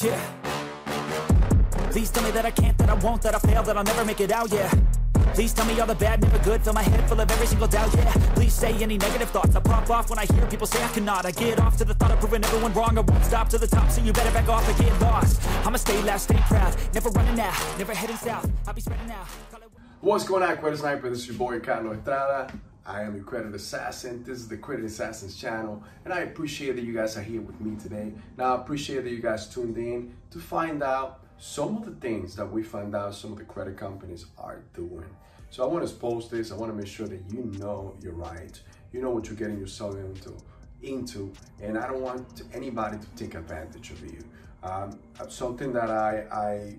Yeah. Please tell me that I can't, that I won't, that I fail, that I'll never make it out, yeah. Please tell me all the bad, never good, fill my head full of every single doubt, yeah. Please say any negative thoughts, I pop off when I hear people say I cannot. I get off to the thought of proving everyone wrong, I won't stop to the top, so you better back off and get lost. I'ma stay loud, stay proud, never running out, never heading south. I'll be spreading out. What's going on, Credit Sniper? This is your boy Carlos Estrada. I am your credit assassin. This is the Credit Assassins channel, and I appreciate that you guys are here with me today. Now, I appreciate that you guys tuned in to find out some of the things that we find out some of the credit companies are doing. So I want to post this. I want to make sure that you know you're right. You know what you're getting yourself into, into, and I don't want anybody to take advantage of you. Um, something that I, I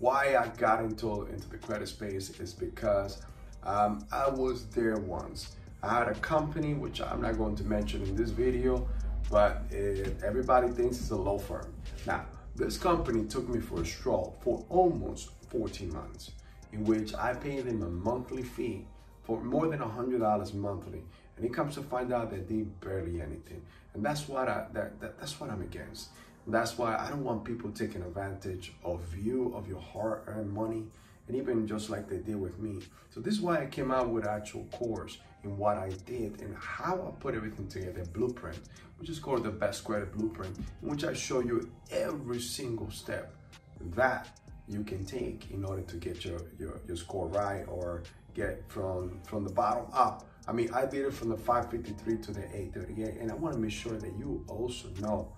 why I got into into the credit space is because um, I was there once. I had a company which I'm not going to mention in this video, but it, everybody thinks it's a law firm. Now, this company took me for a stroll for almost 14 months, in which I paid them a monthly fee for more than $100 monthly. And it comes to find out that they barely anything. And that's what I that, that that's what I'm against. That's why I don't want people taking advantage of you, of your hard-earned money, and even just like they did with me. So this is why I came out with actual course in what I did and how I put everything together, blueprint, which is called the best credit blueprint, in which I show you every single step that you can take in order to get your, your, your score right or get from from the bottom up. I mean, I did it from the 553 to the 838, and I want to make sure that you also know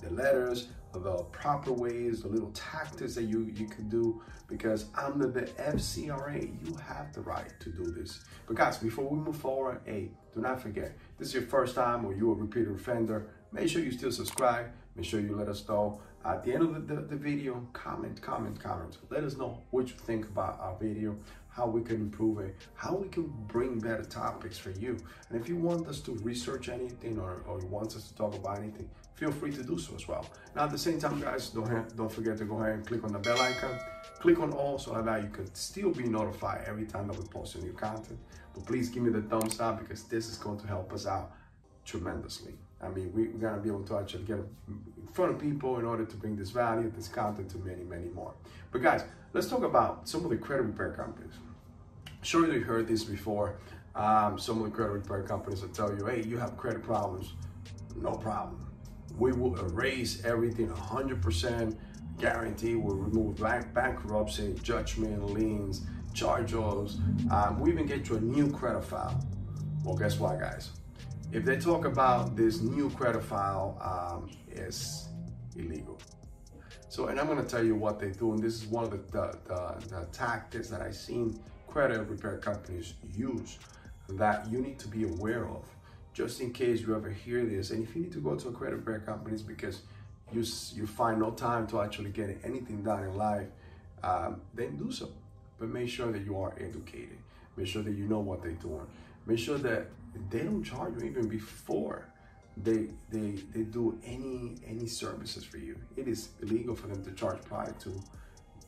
the letters, the proper ways, the little tactics that you, you can do because under the FCRA, you have the right to do this. But guys, before we move forward, hey, do not forget, this is your first time or you're a repeat offender, make sure you still subscribe. Make sure you let us know at the end of the, the, the video, comment, comment, comment. Let us know what you think about our video, how we can improve it, how we can bring better topics for you. And if you want us to research anything or, or you want us to talk about anything, feel free to do so as well. Now, at the same time, guys, don't, don't forget to go ahead and click on the bell icon. Click on all so that you can still be notified every time that we post a new content. But please give me the thumbs up because this is going to help us out tremendously. I mean, we, we're going to be able to actually get in front of people in order to bring this value, this content to many, many more. But guys, let's talk about some of the credit repair companies. Sure, you heard this before. Um, some of the credit repair companies will tell you, hey, you have credit problems. No problem. We will erase everything 100% guarantee. We'll remove bank- bankruptcy, judgment, liens, charge-offs. Um, we even get you a new credit file. Well, guess what, guys? If they talk about this new credit file, um, it's illegal. So, and I'm going to tell you what they do, and this is one of the, the, the, the tactics that I've seen credit repair companies use that you need to be aware of, just in case you ever hear this. And if you need to go to a credit repair companies because you you find no time to actually get anything done in life, um, then do so. But make sure that you are educated. Make sure that you know what they're doing. Make sure that they don't charge you even before they they they do any any services for you. It is illegal for them to charge prior to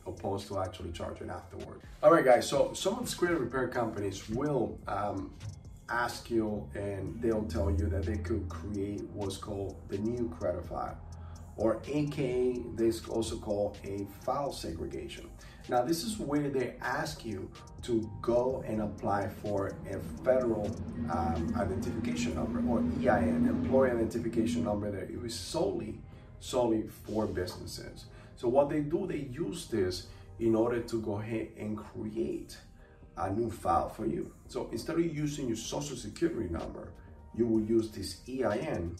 opposed to actually charging afterward. All right, guys. So some of the credit repair companies will um, ask you, and they'll tell you that they could create what's called the new credit file, or AKA they also call a file segregation. Now, this is where they ask you to go and apply for a federal um, identification number or EIN, employee identification number that it is solely, solely for businesses. So what they do, they use this in order to go ahead and create a new file for you. So instead of using your social security number, you will use this EIN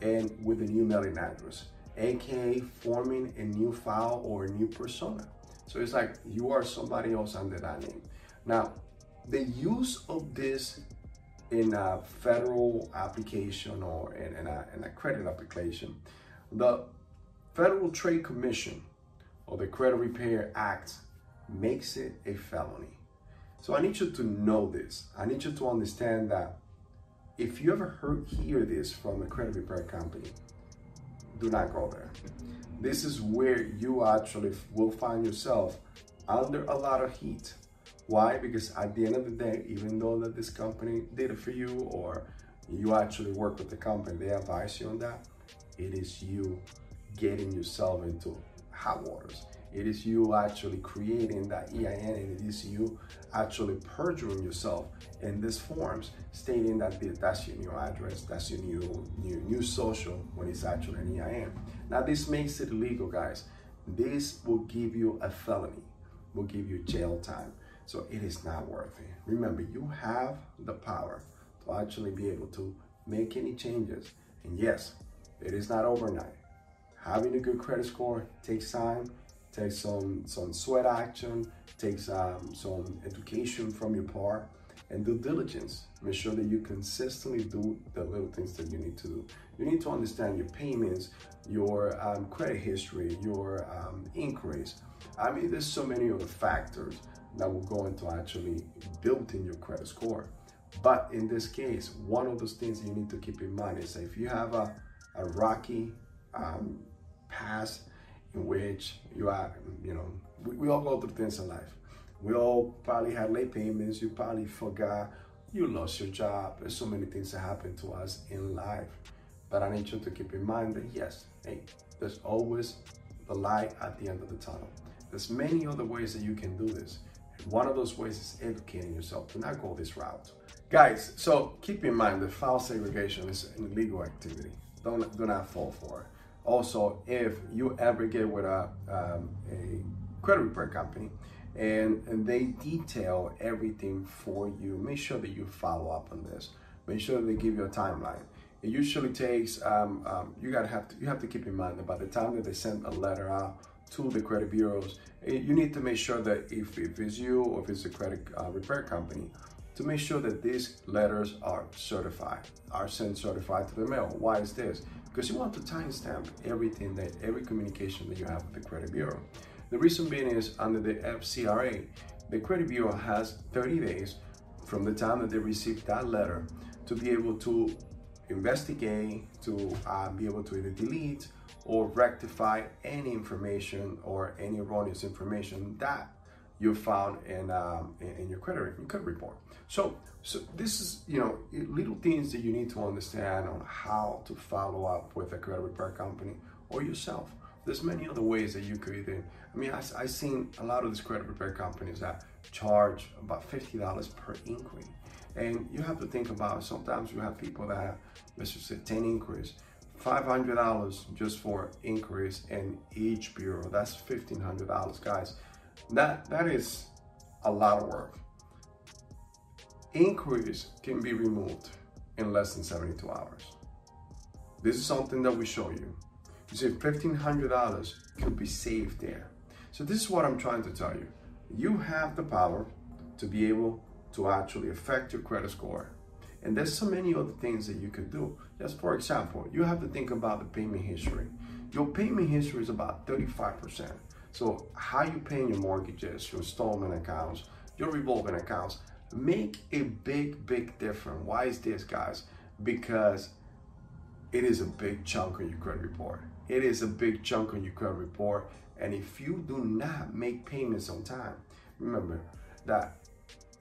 and with a new mailing address, aka forming a new file or a new persona. So it's like you are somebody else under that name. Now, the use of this in a federal application or in, in, a, in a credit application, the Federal Trade Commission or the Credit Repair Act makes it a felony. So I need you to know this. I need you to understand that if you ever heard, hear this from a credit repair company, do not go there. This is where you actually will find yourself under a lot of heat. Why? Because at the end of the day, even though that this company did it for you or you actually work with the company, they advise you on that, it is you getting yourself into hot waters. It is you actually creating that EIN and it is you actually perjuring yourself in these forms, stating that that's your new address, that's your new, new, new social when it's actually an EIN. Now this makes it illegal, guys. This will give you a felony, will give you jail time. So it is not worth it. Remember, you have the power to actually be able to make any changes. And yes, it is not overnight. Having a good credit score takes time, takes some, some sweat action, takes um, some education from your part, and due diligence. Make sure that you consistently do the little things that you need to do. You need to understand your payments, your um, credit history, your um, inquiries. I mean, there's so many other factors that will go into actually building your credit score. But in this case, one of those things you need to keep in mind is if you have a, a rocky um, past in which you are, you know, we, we all go through things in life. We all probably had late payments. You probably forgot. You lost your job. There's so many things that happen to us in life. But I need you to keep in mind that yes, hey, there's always the light at the end of the tunnel. There's many other ways that you can do this. One of those ways is educating yourself. Do not go this route. Guys, so keep in mind that file segregation is an illegal activity. Don't, do not fall for it. Also, if you ever get with a, um, a credit repair company and, and they detail everything for you, make sure that you follow up on this. Make sure they give you a timeline. It usually takes, um, um, you gotta have to, you have to keep in mind that by the time that they send a letter out to the credit bureaus, it, you need to make sure that if, if it's you or if it's a credit uh, repair company, to make sure that these letters are certified, are sent certified to the mail. Why is this? Because you want to timestamp everything that every communication that you have with the credit bureau. The reason being is under the FCRA, the credit bureau has 30 days from the time that they receive that letter to be able to investigate, to uh, be able to either delete or rectify any information or any erroneous information that you found in, um, in, in, your credit, your credit report. So, so this is, you know, little things that you need to understand on how to follow up with a credit repair company or yourself. There's many other ways that you could either, I mean, I, I've seen a lot of these credit repair companies that charge about $50 per inquiry. And you have to think about, sometimes you have people that have, let's just say 10 inquiries. $500 just for inquiries in each bureau. That's $1,500, guys. That, that is a lot of work. Inquiries can be removed in less than 72 hours. This is something that we show you. You see, $1,500 could be saved there. So this is what I'm trying to tell you. You have the power to be able to actually affect your credit score. And there's so many other things that you could do. Just for example, you have to think about the payment history. Your payment history is about 35%. So how you paying your mortgages, your installment accounts, your revolving accounts, make a big, big difference. Why is this, guys? Because it is a big chunk on your credit report. It is a big chunk on your credit report. And if you do not make payments on time, remember that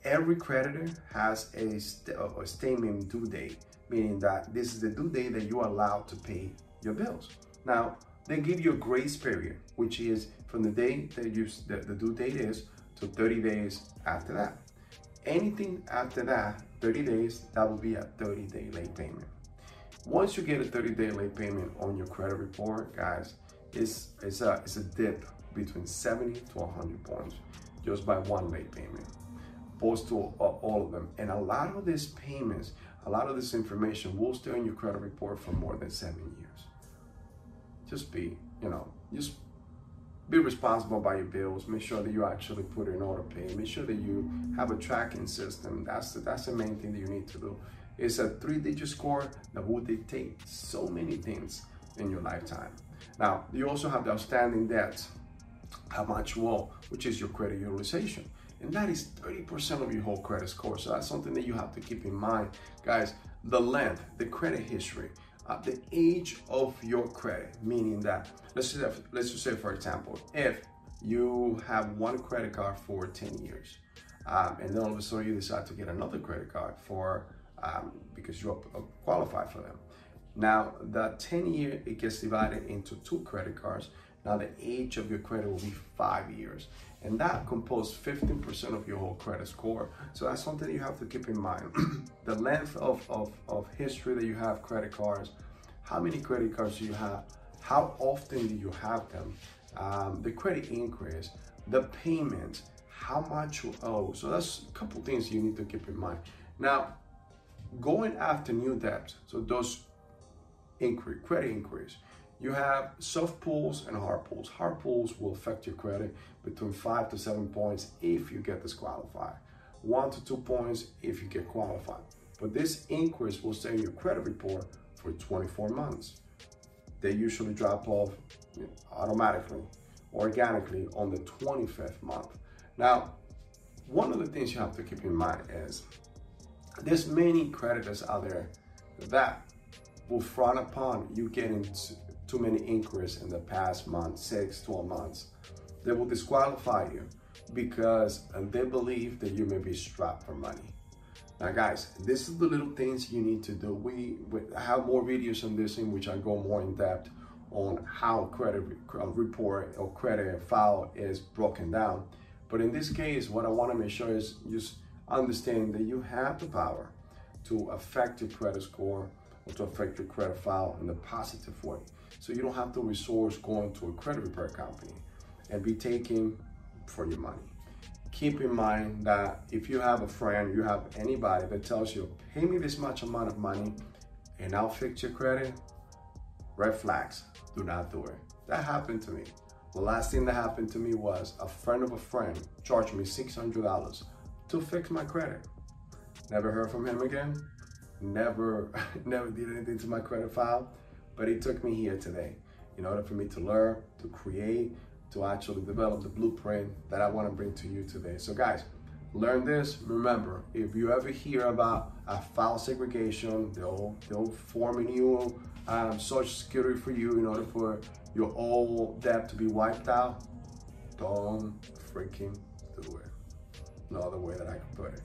every creditor has a, st a statement due date, meaning that this is the due date that you're allowed to pay your bills. Now, they give you a grace period, which is from the day that you the, the due date is to 30 days after that. Anything after that, 30 days, that will be a 30 day late payment. Once you get a 30 day late payment on your credit report, guys, it's, it's, a, it's a dip between 70 to 100 points just by one late payment, opposed to uh, all of them. And a lot of these payments, a lot of this information will stay on your credit report for more than seven years just be, you know, just be responsible by your bills. Make sure that you actually put in order pay. Make sure that you have a tracking system. That's the, that's the main thing that you need to do. It's a three-digit score that will dictate so many things in your lifetime. Now, you also have the outstanding debt, how much you owe, which is your credit utilization. And that is 30% of your whole credit score. So that's something that you have to keep in mind. Guys, the length, the credit history, uh, the age of your credit, meaning that let's just let's just say for example, if you have one credit card for 10 years, um, and then all of a sudden you decide to get another credit card for um, because you qualify for them. Now, the 10 year, it gets divided into two credit cards. Now, the age of your credit will be five years. And that composes 15% of your whole credit score. So that's something you have to keep in mind. the length of, of, of history that you have credit cards, how many credit cards you have, how often do you have them, um, the credit increase, the payments, how much you owe. So that's a couple things you need to keep in mind. Now, going after new debt, so those increase, credit increase, you have soft pulls and hard pulls. Hard pulls will affect your credit between five to seven points if you get disqualified, one to two points if you get qualified. But this increase will stay in your credit report for 24 months. They usually drop off automatically, organically on the 25th month. Now, one of the things you have to keep in mind is there's many creditors out there that will frown upon you getting too many inquiries in the past month, six, 12 months. They will disqualify you because they believe that you may be strapped for money. Now, guys, this is the little things you need to do. We, we have more videos on this in which I go more in depth on how credit uh, report or credit file is broken down. But in this case, what I want to make sure is just understand that you have the power to affect your credit score or to affect your credit file in a positive way. So you don't have to resource going to a credit repair company and be taking for your money. Keep in mind that if you have a friend, you have anybody that tells you, pay me this much amount of money and I'll fix your credit, red flags, do not do it. That happened to me. The last thing that happened to me was a friend of a friend charged me $600 to fix my credit. Never heard from him again. Never, never did anything to my credit file. But it took me here today in order for me to learn, to create, to actually develop the blueprint that I want to bring to you today. So, guys, learn this. Remember, if you ever hear about a file segregation, they'll they'll form a new um, social security for you in order for your old debt to be wiped out. Don't freaking do it. No other way that I can put it.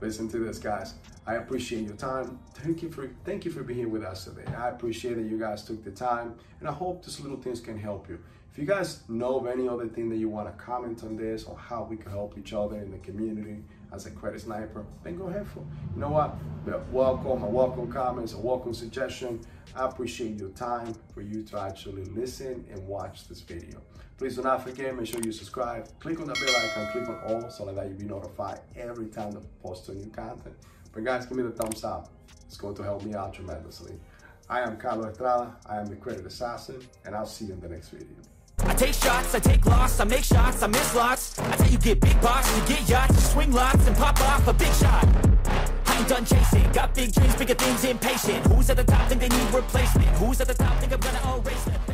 Listen to this, guys. I appreciate your time. Thank you for thank you for being here with us today. I appreciate that you guys took the time, and I hope these little things can help you. If you guys know of any other thing that you want to comment on this or how we can help each other in the community as a credit sniper, then go ahead for. You know what? Welcome, a welcome comments, a welcome suggestion. I appreciate your time for you to actually listen and watch this video. Please do not forget, make sure you subscribe, click on the bell icon, click on all so that you be notified every time I post a new content. But guys, give me the thumbs up. It's going to help me out tremendously. I am Carlos Estrada, I am the Credit Assassin, and I'll see you in the next video. I take shots, I take loss, I make shots, I miss lots. I tell you get big box, you get yachts, you swing lots and pop off a big shot. I ain't done chasing, got big dreams, bigger things, impatient. Who's at the top think they need replacement? Who's at the top think I'm gonna erase faces?